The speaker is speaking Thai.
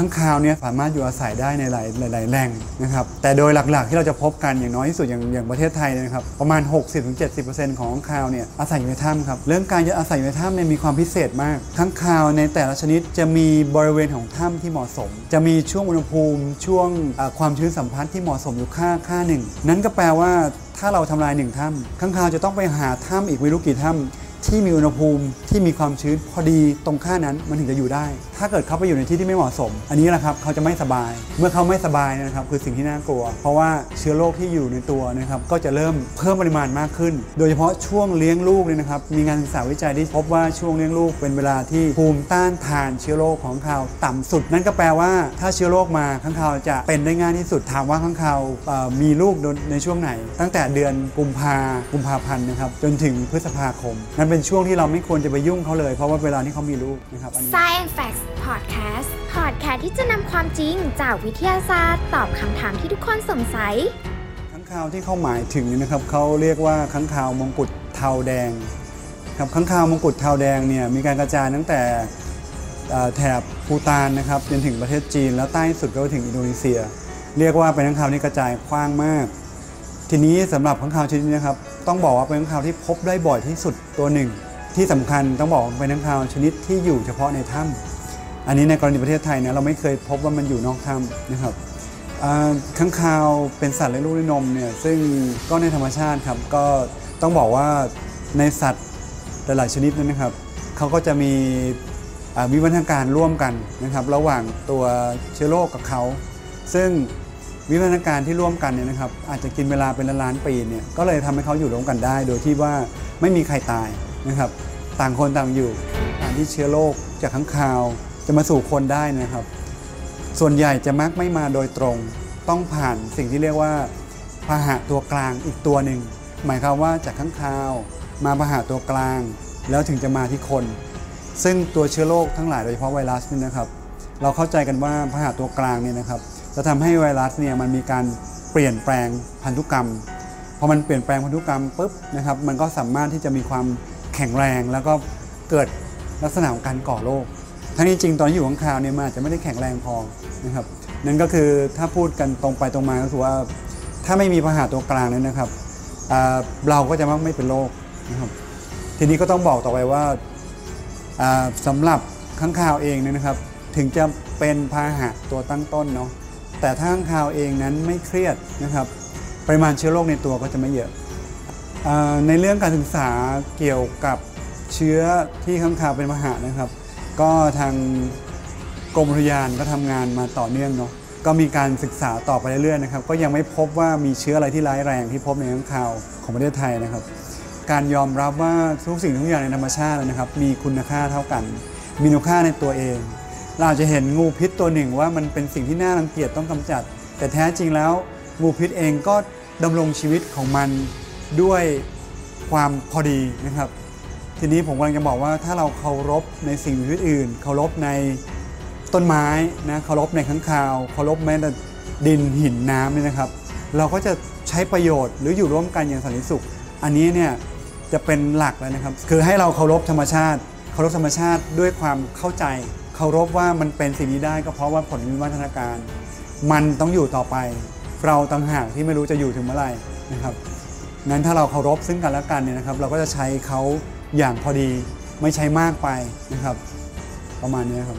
ข้างคาวเนี่ยสามารถอยู่อาศัยได้ในหลายหลายแหล่งนะครับแต่โดยหลักๆที่เราจะพบกันอย่างน้อยที่สุดอย่างอย่างประเทศไทยนะครับประมาณ 60-70%ของข้างคาวเนี่ยอาศัยอยู่ในถ้ำครับเรื่องการจะอาศัยอยู่ในถ้ำเนี่ยมีความพิเศษมากข้างคาวในแต่ละชนิดจะมีบริเวณของถ้ำที่เหมาะสม จะมีช่วงอุณหภูมิช่วงความชื้นสัมพัทธ์ที่เหมาะสมอยู่ค่าค่าหนึ่งนั่นก็แปลว่าถ้าเราทำลายหนึ่งถ้ำข้างคาวจะต้องไปหาถ้ำอีกไม่รู้กี่ถ้ำ ที่มีอุณหภูมิที่มีความชื้นพอดีตรงค่านั้นมันถึงจะอยู่ได้ ถ้าเกิดเขาไปอยู่ในที่ที่ไม่เหมาะสม อันนี้แหละครับเขาจะไม่สบาย เมื่อเขาไม่สบายนะครับคือสิ่งที่น่ากลัว เพราะว่าเชื้อโรคที่อยู่ในตัวนะครับก็จะเริ่มเพิ่มปริมาณมากขึ้น โดยเฉพาะช่วงเลี้ยงลูกเนี่ยนะครับมีงานศึกษาวิจัยที่พบว่าช่วงเลี้ยงลูกเป็นเวลาที่ภูมิต้านทานเชื้อโรคของเขาต่ำสุด นั่นก็แปลว่าถ้าเชื้อโรคมาข้างคาจะเป็นได้ง่ายที่สุดถามว่าข้างเอ่อมีลูกในช่วงไหน ตั้งแต่เดือนกุมภากุมภาพันธ์นะครับจนถึงพฤษภาคมนั่นเป็นช่วงที่เราไม่ควรจะไปยุ่งเขาเลย เพราะว่าเวลาที่เขามีลูกนะครับอันนี้ Science Facts Podcast Podcast ที่จะนำความจริงจากวิทยาศาสตร์ ตอบคำถามที่ทุกคนสงสัย ค้างคาวที่เขาหมายถึงเนี่ยนะครับเขาเรียกว่าค้างคาวมงกุฎเทาแดงครับค้างคาวมงกุฎเทาแดงเนี่ยมีการกระจายตั้งแต่เอ่อแถบภูตานนะครับจนถึงประเทศจีน แล้วใต้สุดก็ถึงอินโดนีเซีย เรียกว่าเป็นค้างคาวที่กระจายกว้างมาก ทีนี้สำหรับค้างคาวชนิดนี้นะครับ ต้องบอกว่าเป็นค้างคาวที่พบได้บ่อยที่สุดตัวหนึ่ง ที่สำคัญต้องบอกเป็นค้างคาวชนิดที่อยู่เฉพาะในถ้ำอันนี้ในกรณีประเทศไทยนะเราไม่เคยพบว่ามันอยู่นอกถ้ำนะครับค้างคาวเป็นสัตว์เลี้ยงลูกด้วยนมเนี่ยซึ่งก็ในธรรมชาติครับก็ต้องบอกว่าในสัตว์หลายๆชนิดนั้นนะครับเขาก็จะมีวิวัฒนาการร่วมกันนะครับ ระหว่างตัวเชื้อโรคกับเขา ซึ่ง วิวัฒนาการที่ร่วมกันเนี่ยนะครับอาจจะกินเวลาเป็นล้านๆปีเนี่ยก็เลยทำให้เขาอยู่ร่วมกันได้ โดยที่ว่าไม่มีใครตายนะครับต่างคนต่างอยู่การที่เชื้อโรคจากค้างคาวจะมาสู่คนได้นะครับ ส่วนใหญ่จะมักไม่มาโดยตรง ต้องผ่านสิ่งที่เรียกว่าพาหะตัวกลางอีกตัวหนึ่งหมายความว่าจากข้างคาวมาพาหะตัวกลาง แล้วถึงจะมาที่คน ซึ่งตัวเชื้อโรคทั้งหลายโดยเฉพาะไวรัสนี่นะครับ เราเข้าใจกันว่าพาหะตัวกลางเนี่ยนะครับ จะทำให้ไวรัสเนี่ยมันมีการเปลี่ยนแปลงพันธุกรรมพอมันเปลี่ยนแปลงพันธุกรรมปุ๊บนะครับมันก็สามารถที่จะมีความแข็งแรงแล้วก็เกิดลักษณะของการก่อโรคทั้งนี้จริงตอนที่อยู่ข้างคาวเนี่ยมันอาจจะไม่ได้แข็งแรงพอนะครับนั่นก็คือถ้าพูดกันตรงไปตรงมาก็คือว่าถ้าไม่มีพาหะตัวกลางเนี่ยนะครับเราก็จะมักไม่เป็นโรคนะครับทีนี้ก็ต้องบอกต่อไปว่าาสำหรับข้างคาวเองเนี่ยนะครับ ถึงจะเป็นพาหะตัวตั้งต้นเนาะ แต่ถ้าข้างคาวเองนั้นไม่เครียดนะครับปริมาณเชื้อโรคในตัวก็จะไม่เยอะในเรื่องการศึกษาเกี่ยวกับเชื้อที่ข้างคาวเป็นพาหะนะครับ ก็ทางกรมอุทยานก็ทำงานมาต่อเนื่องเนาะก็มีการศึกษาต่อไปเรื่อยๆนะครับก็ยังไม่พบว่ามีเชื้ออะไรที่ร้ายแรงที่พบในข้างคาวของประเทศไทยนะครับ การยอมรับว่าทุกสิ่งทุกอย่างในธรรมชาตินะครับ มีคุณค่าเท่ากัน มีคุณค่าในตัวเอง เราอาจจะเห็นงูพิษตัวหนึ่งว่ามันเป็นสิ่งที่น่ารังเกียจต้องกำจัด แต่แท้จริงแล้วงูพิษเองก็ดำรงชีวิตของมันด้วยความพอดีนะครับ ทีนี้ผมกำลังจะบอกว่าถ้าเราเคารพในสิ่งมีชีวิตอื่น เคารพในต้นไม้นะเคารพในข้างคาวเคารพแม้แต่ดินหินน้ำเนี่ยนะครับ เราก็จะใช้ประโยชน์หรืออยู่ร่วมกันอย่างสันติสุข อันนี้เนี่ยจะเป็นหลักแล้วนะครับ คือให้เราเคารพธรรมชาติ เคารพธรรมชาติด้วยความเข้าใจ เคารพว่ามันเป็นสิ่งนี้ได้ก็เพราะว่าผลวิวัฒนาการ มันต้องอยู่ต่อไป เราต่างหากที่ไม่รู้จะอยู่ถึงเมื่อไหร่นะครับนั้นถ้าเราเคารพซึ่งกันและกันเนี่ยนะครับ เราก็จะใช้เขาอย่างพอดีไม่ใช้มากไปนะครับ ประมาณนี้ครับ